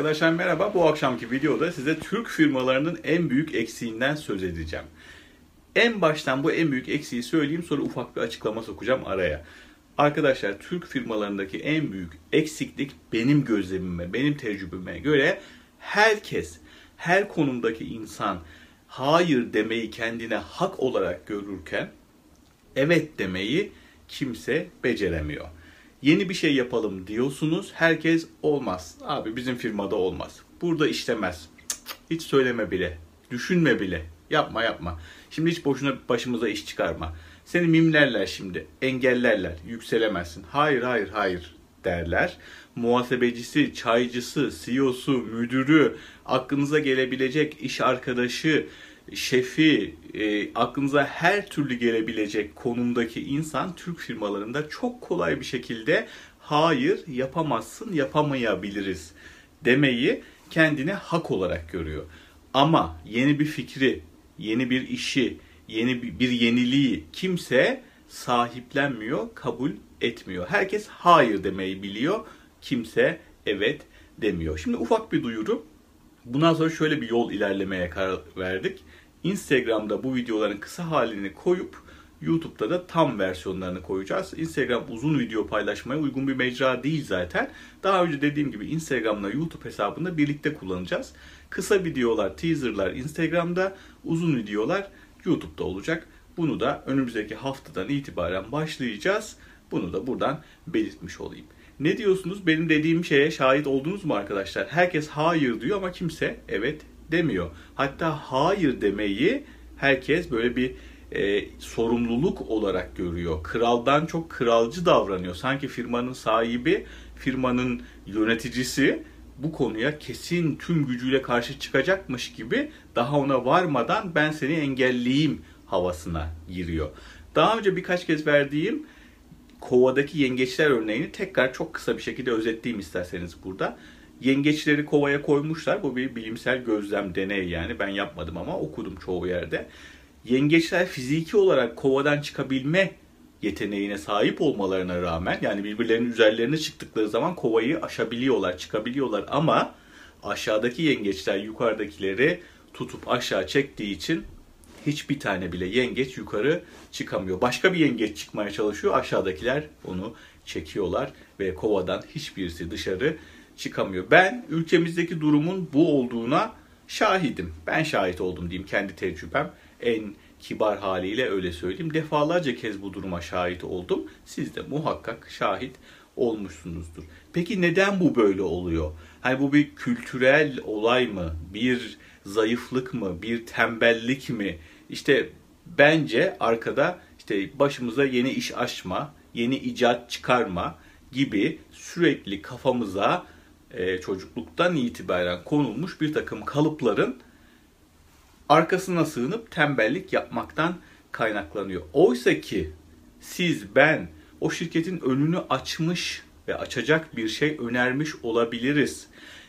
Arkadaşlar merhaba. Bu akşamki videoda size Türk firmalarının en büyük eksiğinden söz edeceğim. En baştan bu en büyük eksiği söyleyeyim sonra ufak bir açıklama sokacağım araya. Arkadaşlar Türk firmalarındaki en büyük eksiklik benim gözlemime, benim tecrübeme göre herkes, her konumdaki insan hayır demeyi kendine hak olarak görürken evet demeyi kimse beceremiyor. Yeni bir şey yapalım diyorsunuz. Herkes olmaz. Abi bizim firmada olmaz. Burada işlemez. Hiç söyleme bile. Düşünme bile. Yapma yapma. Şimdi hiç boşuna başımıza iş çıkarma. Seni mimlerler şimdi. Engellerler. Yükselemezsin. Hayır hayır hayır derler. Muhasebecisi, çaycısı, CEO'su, müdürü, aklınıza gelebilecek iş arkadaşı, şefi, e, aklınıza her türlü gelebilecek konumdaki insan Türk firmalarında çok kolay bir şekilde hayır yapamazsın, yapamayabiliriz demeyi kendine hak olarak görüyor. Ama yeni bir fikri, yeni bir işi, yeni bir, yeniliği kimse sahiplenmiyor, kabul etmiyor. Herkes hayır demeyi biliyor, kimse evet demiyor. Şimdi ufak bir duyuru. Bundan sonra şöyle bir yol ilerlemeye karar verdik. Instagram'da bu videoların kısa halini koyup YouTube'da da tam versiyonlarını koyacağız. Instagram uzun video paylaşmaya uygun bir mecra değil zaten. Daha önce dediğim gibi Instagram'la YouTube hesabında birlikte kullanacağız. Kısa videolar, teaserlar Instagram'da, uzun videolar YouTube'da olacak. Bunu da önümüzdeki haftadan itibaren başlayacağız. Bunu da buradan belirtmiş olayım. Ne diyorsunuz? Benim dediğim şeye şahit oldunuz mu arkadaşlar? Herkes hayır diyor ama kimse evet demiyor. Hatta hayır demeyi herkes böyle bir e, sorumluluk olarak görüyor. Kraldan çok kralcı davranıyor. Sanki firmanın sahibi, firmanın yöneticisi bu konuya kesin tüm gücüyle karşı çıkacakmış gibi daha ona varmadan ben seni engelleyeyim havasına giriyor. Daha önce birkaç kez verdiğim kovadaki yengeçler örneğini tekrar çok kısa bir şekilde özetleyeyim isterseniz burada. Yengeçleri kovaya koymuşlar. Bu bir bilimsel gözlem, deney yani. Ben yapmadım ama okudum çoğu yerde. Yengeçler fiziki olarak kovadan çıkabilme yeteneğine sahip olmalarına rağmen yani birbirlerinin üzerlerine çıktıkları zaman kovayı aşabiliyorlar, çıkabiliyorlar ama aşağıdaki yengeçler yukarıdakileri tutup aşağı çektiği için hiçbir tane bile yengeç yukarı çıkamıyor. Başka bir yengeç çıkmaya çalışıyor. Aşağıdakiler onu çekiyorlar ve kovadan hiçbirisi dışarı çıkamıyor. Ben ülkemizdeki durumun bu olduğuna şahidim. Ben şahit oldum diyeyim kendi tecrübem. En kibar haliyle öyle söyleyeyim. Defalarca kez bu duruma şahit oldum. Siz de muhakkak şahit olmuşsunuzdur. Peki neden bu böyle oluyor? Hani bu bir kültürel olay mı? Bir zayıflık mı? Bir tembellik mi? İşte bence arkada işte başımıza yeni iş açma, yeni icat çıkarma gibi sürekli kafamıza e, çocukluktan itibaren konulmuş bir takım kalıpların arkasına sığınıp tembellik yapmaktan kaynaklanıyor. Oysa ki siz, ben o şirketin önünü açmış ve açacak bir şey önermiş olabiliriz.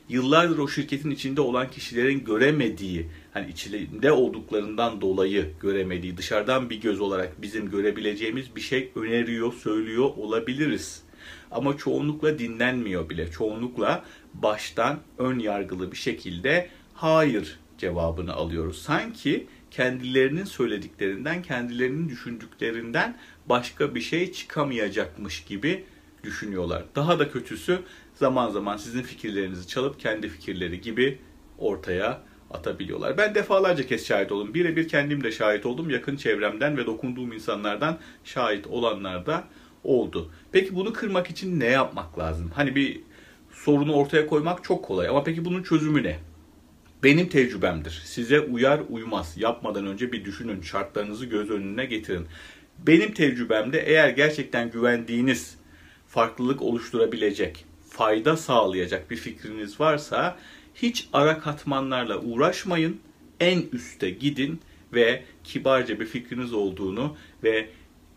Yıllardır o şirketin içinde olan kişilerin göremediği, hani içinde olduklarından dolayı göremediği, dışarıdan bir göz olarak bizim görebileceğimiz bir şey öneriyor, söylüyor olabiliriz. Ama çoğunlukla dinlenmiyor bile. Çoğunlukla baştan ön yargılı bir şekilde hayır cevabını alıyoruz. Sanki kendilerinin söylediklerinden, kendilerinin düşündüklerinden başka bir şey çıkamayacakmış gibi düşünüyorlar. Daha da kötüsü zaman zaman sizin fikirlerinizi çalıp kendi fikirleri gibi ortaya atabiliyorlar. Ben defalarca kez şahit oldum. Birebir kendim de şahit oldum. Yakın çevremden ve dokunduğum insanlardan şahit olanlar da oldu. Peki bunu kırmak için ne yapmak lazım? Hani bir sorunu ortaya koymak çok kolay ama peki bunun çözümü ne? Benim tecrübemdir. Size uyar uymaz. Yapmadan önce bir düşünün. Şartlarınızı göz önüne getirin. Benim tecrübemde eğer gerçekten güvendiğiniz farklılık oluşturabilecek, fayda sağlayacak bir fikriniz varsa hiç ara katmanlarla uğraşmayın. En üste gidin ve kibarca bir fikriniz olduğunu ve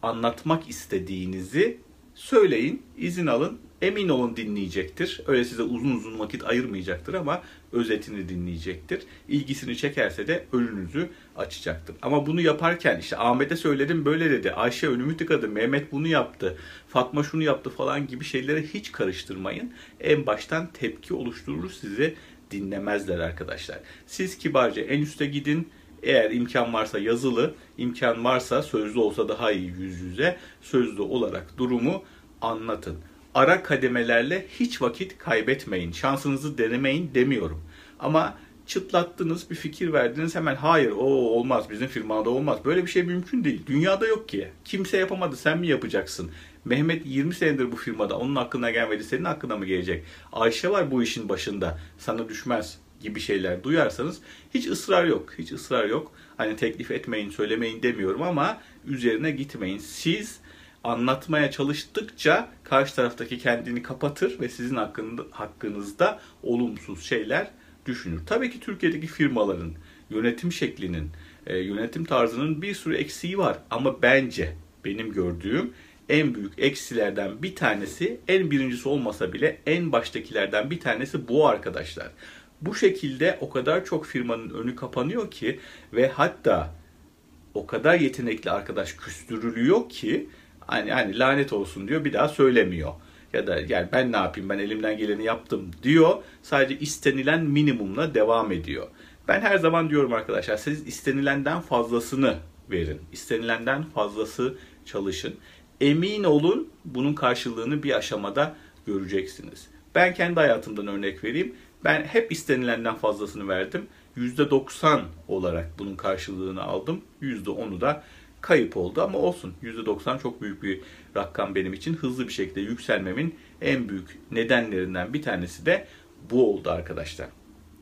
anlatmak istediğinizi söyleyin, izin alın, Emin olun dinleyecektir. Öyle size uzun uzun vakit ayırmayacaktır ama özetini dinleyecektir. İlgisini çekerse de önünüzü açacaktır. Ama bunu yaparken işte Ahmet'e söyledim böyle dedi. Ayşe önümü tıkadı. Mehmet bunu yaptı. Fatma şunu yaptı falan gibi şeylere hiç karıştırmayın. En baştan tepki oluşturur sizi dinlemezler arkadaşlar. Siz kibarca en üste gidin. Eğer imkan varsa yazılı, imkan varsa sözlü olsa daha iyi yüz yüze sözlü olarak durumu anlatın. Ara kademelerle hiç vakit kaybetmeyin. Şansınızı denemeyin demiyorum. Ama çıtlattınız, bir fikir verdiniz hemen hayır o olmaz bizim firmada olmaz. Böyle bir şey mümkün değil. Dünyada yok ki. Kimse yapamadı sen mi yapacaksın? Mehmet 20 senedir bu firmada onun aklına gelmedi senin aklına mı gelecek? Ayşe var bu işin başında sana düşmez gibi şeyler duyarsanız hiç ısrar yok. Hiç ısrar yok. Hani teklif etmeyin söylemeyin demiyorum ama üzerine gitmeyin. Siz anlatmaya çalıştıkça karşı taraftaki kendini kapatır ve sizin hakkında, hakkınızda olumsuz şeyler düşünür. Tabii ki Türkiye'deki firmaların yönetim şeklinin, e, yönetim tarzının bir sürü eksiği var ama bence benim gördüğüm en büyük eksilerden bir tanesi, en birincisi olmasa bile en baştakilerden bir tanesi bu arkadaşlar. Bu şekilde o kadar çok firmanın önü kapanıyor ki ve hatta o kadar yetenekli arkadaş küstürülüyor ki hani, hani lanet olsun diyor bir daha söylemiyor. Ya da yani ben ne yapayım ben elimden geleni yaptım diyor. Sadece istenilen minimumla devam ediyor. Ben her zaman diyorum arkadaşlar siz istenilenden fazlasını verin. İstenilenden fazlası çalışın. Emin olun bunun karşılığını bir aşamada göreceksiniz. Ben kendi hayatımdan örnek vereyim. Ben hep istenilenden fazlasını verdim. %90 olarak bunun karşılığını aldım. %10'u da kayıp oldu ama olsun. %90 çok büyük bir rakam benim için. Hızlı bir şekilde yükselmemin en büyük nedenlerinden bir tanesi de bu oldu arkadaşlar.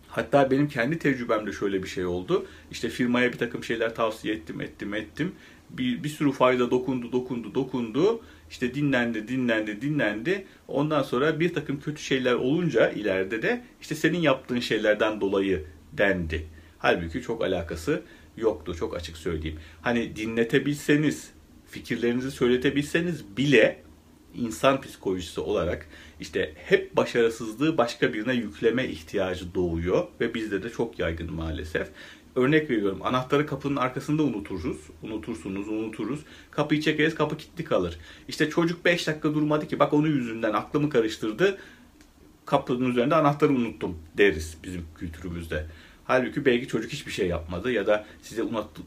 Hatta benim kendi tecrübemde şöyle bir şey oldu. İşte firmaya bir takım şeyler tavsiye ettim, ettim, ettim. Bir, bir sürü fayda dokundu, dokundu, dokundu. İşte dinlendi, dinlendi, dinlendi. Ondan sonra bir takım kötü şeyler olunca ileride de işte senin yaptığın şeylerden dolayı dendi. Halbuki çok alakası yoktu çok açık söyleyeyim. Hani dinletebilseniz, fikirlerinizi söyletebilseniz bile insan psikolojisi olarak işte hep başarısızlığı başka birine yükleme ihtiyacı doğuyor ve bizde de çok yaygın maalesef. Örnek veriyorum anahtarı kapının arkasında unuturuz. Unutursunuz, unuturuz. Kapıyı çekeriz, kapı kilitli kalır. İşte çocuk 5 dakika durmadı ki bak onun yüzünden aklımı karıştırdı. Kapının üzerinde anahtarı unuttum deriz bizim kültürümüzde. Halbuki belki çocuk hiçbir şey yapmadı ya da size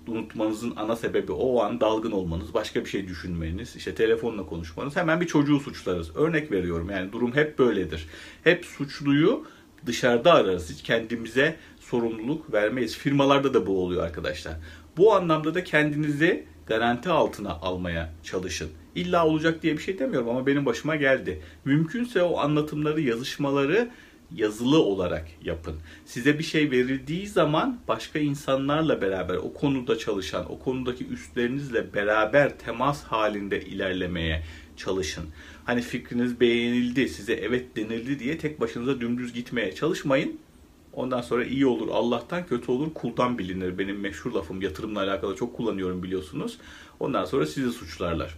unutmanızın ana sebebi o an dalgın olmanız, başka bir şey düşünmeniz, işte telefonla konuşmanız. Hemen bir çocuğu suçlarız. Örnek veriyorum yani durum hep böyledir. Hep suçluyu dışarıda ararız. Hiç kendimize sorumluluk vermeyiz. Firmalarda da bu oluyor arkadaşlar. Bu anlamda da kendinizi garanti altına almaya çalışın. İlla olacak diye bir şey demiyorum ama benim başıma geldi. Mümkünse o anlatımları, yazışmaları yazılı olarak yapın. Size bir şey verildiği zaman başka insanlarla beraber o konuda çalışan, o konudaki üstlerinizle beraber temas halinde ilerlemeye çalışın. Hani fikriniz beğenildi, size evet denildi diye tek başınıza dümdüz gitmeye çalışmayın. Ondan sonra iyi olur, Allah'tan kötü olur, kuldan bilinir. Benim meşhur lafım yatırımla alakalı çok kullanıyorum biliyorsunuz. Ondan sonra sizi suçlarlar.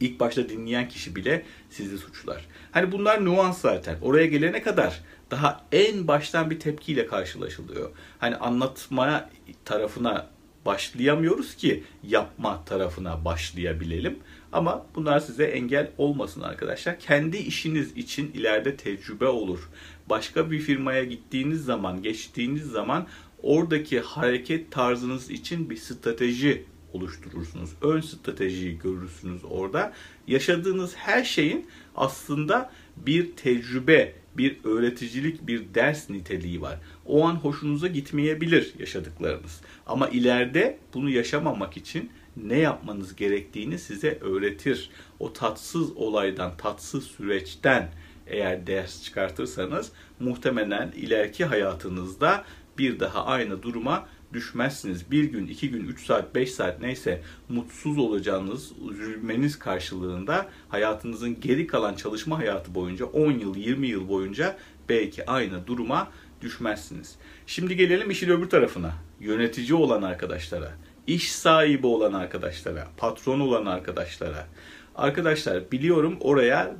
İlk başta dinleyen kişi bile sizi suçlar. Hani bunlar nüans zaten. Oraya gelene kadar daha en baştan bir tepkiyle karşılaşılıyor. Hani anlatmaya tarafına başlayamıyoruz ki yapma tarafına başlayabilelim. Ama bunlar size engel olmasın arkadaşlar. Kendi işiniz için ileride tecrübe olur. Başka bir firmaya gittiğiniz zaman, geçtiğiniz zaman oradaki hareket tarzınız için bir strateji oluşturursunuz. Ön stratejiyi görürsünüz orada. Yaşadığınız her şeyin aslında bir tecrübe, bir öğreticilik, bir ders niteliği var. O an hoşunuza gitmeyebilir yaşadıklarınız. Ama ileride bunu yaşamamak için ne yapmanız gerektiğini size öğretir. O tatsız olaydan, tatsız süreçten eğer ders çıkartırsanız muhtemelen ileriki hayatınızda bir daha aynı duruma düşmezsiniz. Bir gün, iki gün, üç saat, beş saat neyse mutsuz olacağınız, üzülmeniz karşılığında hayatınızın geri kalan çalışma hayatı boyunca 10 yıl, 20 yıl boyunca belki aynı duruma düşmezsiniz. Şimdi gelelim işin öbür tarafına. Yönetici olan arkadaşlara, iş sahibi olan arkadaşlara, patron olan arkadaşlara. Arkadaşlar biliyorum oraya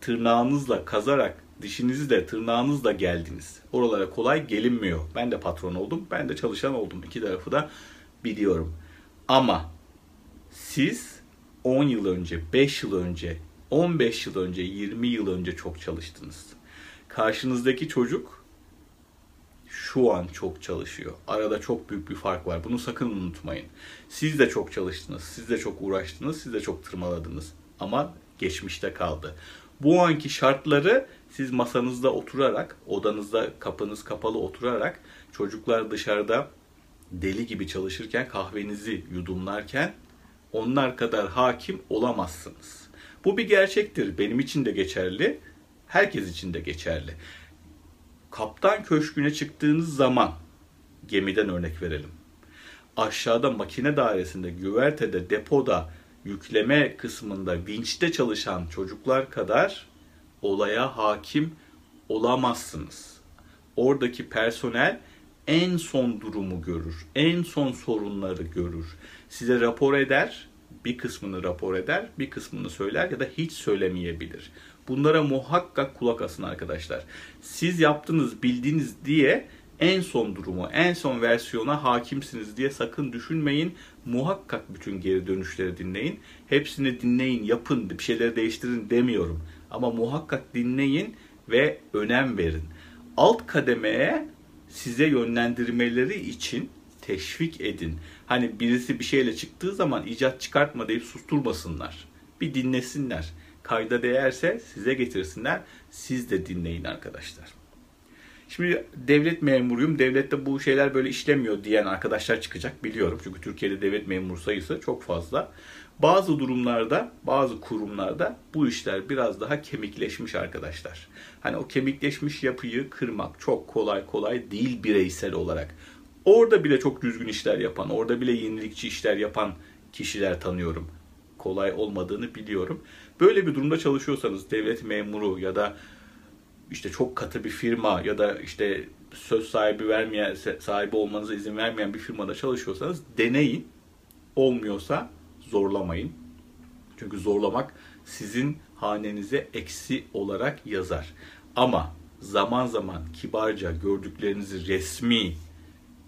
tırnağınızla kazarak, dişinizle, tırnağınızla geldiniz. Oralara kolay gelinmiyor. Ben de patron oldum, ben de çalışan oldum. İki tarafı da biliyorum. Ama siz 10 yıl önce, 5 yıl önce, 15 yıl önce, 20 yıl önce çok çalıştınız. Karşınızdaki çocuk şu an çok çalışıyor. Arada çok büyük bir fark var. Bunu sakın unutmayın. Siz de çok çalıştınız, siz de çok uğraştınız, siz de çok tırmaladınız. Ama geçmişte kaldı. Bu anki şartları siz masanızda oturarak, odanızda kapınız kapalı oturarak, çocuklar dışarıda deli gibi çalışırken, kahvenizi yudumlarken onlar kadar hakim olamazsınız. Bu bir gerçektir. Benim için de geçerli. Herkes için de geçerli. Kaptan köşküne çıktığınız zaman gemiden örnek verelim. Aşağıda makine dairesinde, güvertede, depoda, yükleme kısmında, vinçte çalışan çocuklar kadar olaya hakim olamazsınız. Oradaki personel en son durumu görür, en son sorunları görür. Size rapor eder, bir kısmını rapor eder, bir kısmını söyler ya da hiç söylemeyebilir. Bunlara muhakkak kulak asın arkadaşlar. Siz yaptınız, bildiniz diye en son durumu, en son versiyona hakimsiniz diye sakın düşünmeyin. Muhakkak bütün geri dönüşleri dinleyin. Hepsini dinleyin, yapın, bir şeyleri değiştirin demiyorum. Ama muhakkak dinleyin ve önem verin. Alt kademeye size yönlendirmeleri için teşvik edin. Hani birisi bir şeyle çıktığı zaman icat çıkartma deyip susturmasınlar. Bir dinlesinler. Kayda değerse size getirsinler. Siz de dinleyin arkadaşlar. Şimdi devlet memuruyum, devlette bu şeyler böyle işlemiyor diyen arkadaşlar çıkacak biliyorum. Çünkü Türkiye'de devlet memur sayısı çok fazla. Bazı durumlarda, bazı kurumlarda bu işler biraz daha kemikleşmiş arkadaşlar. Hani o kemikleşmiş yapıyı kırmak çok kolay kolay değil bireysel olarak. Orada bile çok düzgün işler yapan, orada bile yenilikçi işler yapan kişiler tanıyorum. Kolay olmadığını biliyorum. Böyle bir durumda çalışıyorsanız devlet memuru ya da işte çok katı bir firma ya da işte söz sahibi vermeyen sahibi olmanıza izin vermeyen bir firmada çalışıyorsanız deneyin. Olmuyorsa zorlamayın. Çünkü zorlamak sizin hanenize eksi olarak yazar. Ama zaman zaman kibarca gördüklerinizi resmi,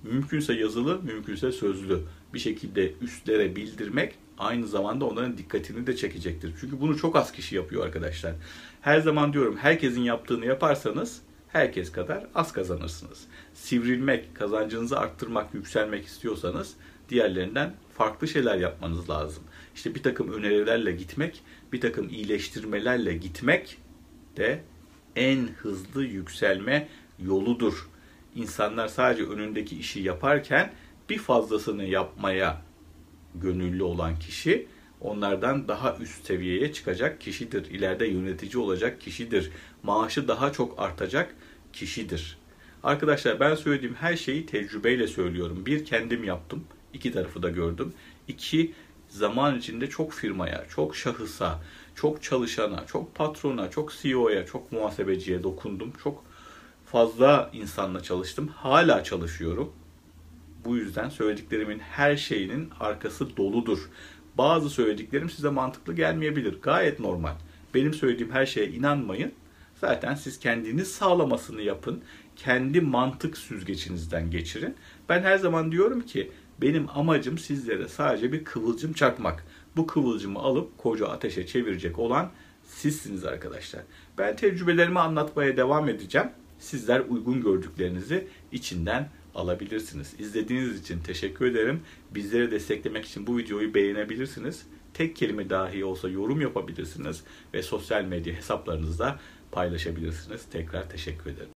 mümkünse yazılı, mümkünse sözlü bir şekilde üstlere bildirmek aynı zamanda onların dikkatini de çekecektir. Çünkü bunu çok az kişi yapıyor arkadaşlar. Her zaman diyorum herkesin yaptığını yaparsanız herkes kadar az kazanırsınız. Sivrilmek, kazancınızı arttırmak, yükselmek istiyorsanız diğerlerinden farklı şeyler yapmanız lazım. İşte bir takım önerilerle gitmek, bir takım iyileştirmelerle gitmek de en hızlı yükselme yoludur. İnsanlar sadece önündeki işi yaparken bir fazlasını yapmaya gönüllü olan kişi onlardan daha üst seviyeye çıkacak kişidir. İleride yönetici olacak kişidir. Maaşı daha çok artacak kişidir. Arkadaşlar ben söylediğim her şeyi tecrübeyle söylüyorum. Bir kendim yaptım. iki tarafı da gördüm. İki zaman içinde çok firmaya, çok şahısa, çok çalışana, çok patrona, çok CEO'ya, çok muhasebeciye dokundum. Çok fazla insanla çalıştım. Hala çalışıyorum. Bu yüzden söylediklerimin her şeyinin arkası doludur. Bazı söylediklerim size mantıklı gelmeyebilir. Gayet normal. Benim söylediğim her şeye inanmayın. Zaten siz kendiniz sağlamasını yapın. Kendi mantık süzgecinizden geçirin. Ben her zaman diyorum ki benim amacım sizlere sadece bir kıvılcım çakmak. Bu kıvılcımı alıp koca ateşe çevirecek olan sizsiniz arkadaşlar. Ben tecrübelerimi anlatmaya devam edeceğim. Sizler uygun gördüklerinizi içinden alabilirsiniz. İzlediğiniz için teşekkür ederim. Bizleri desteklemek için bu videoyu beğenebilirsiniz. Tek kelime dahi olsa yorum yapabilirsiniz ve sosyal medya hesaplarınızda paylaşabilirsiniz. Tekrar teşekkür ederim.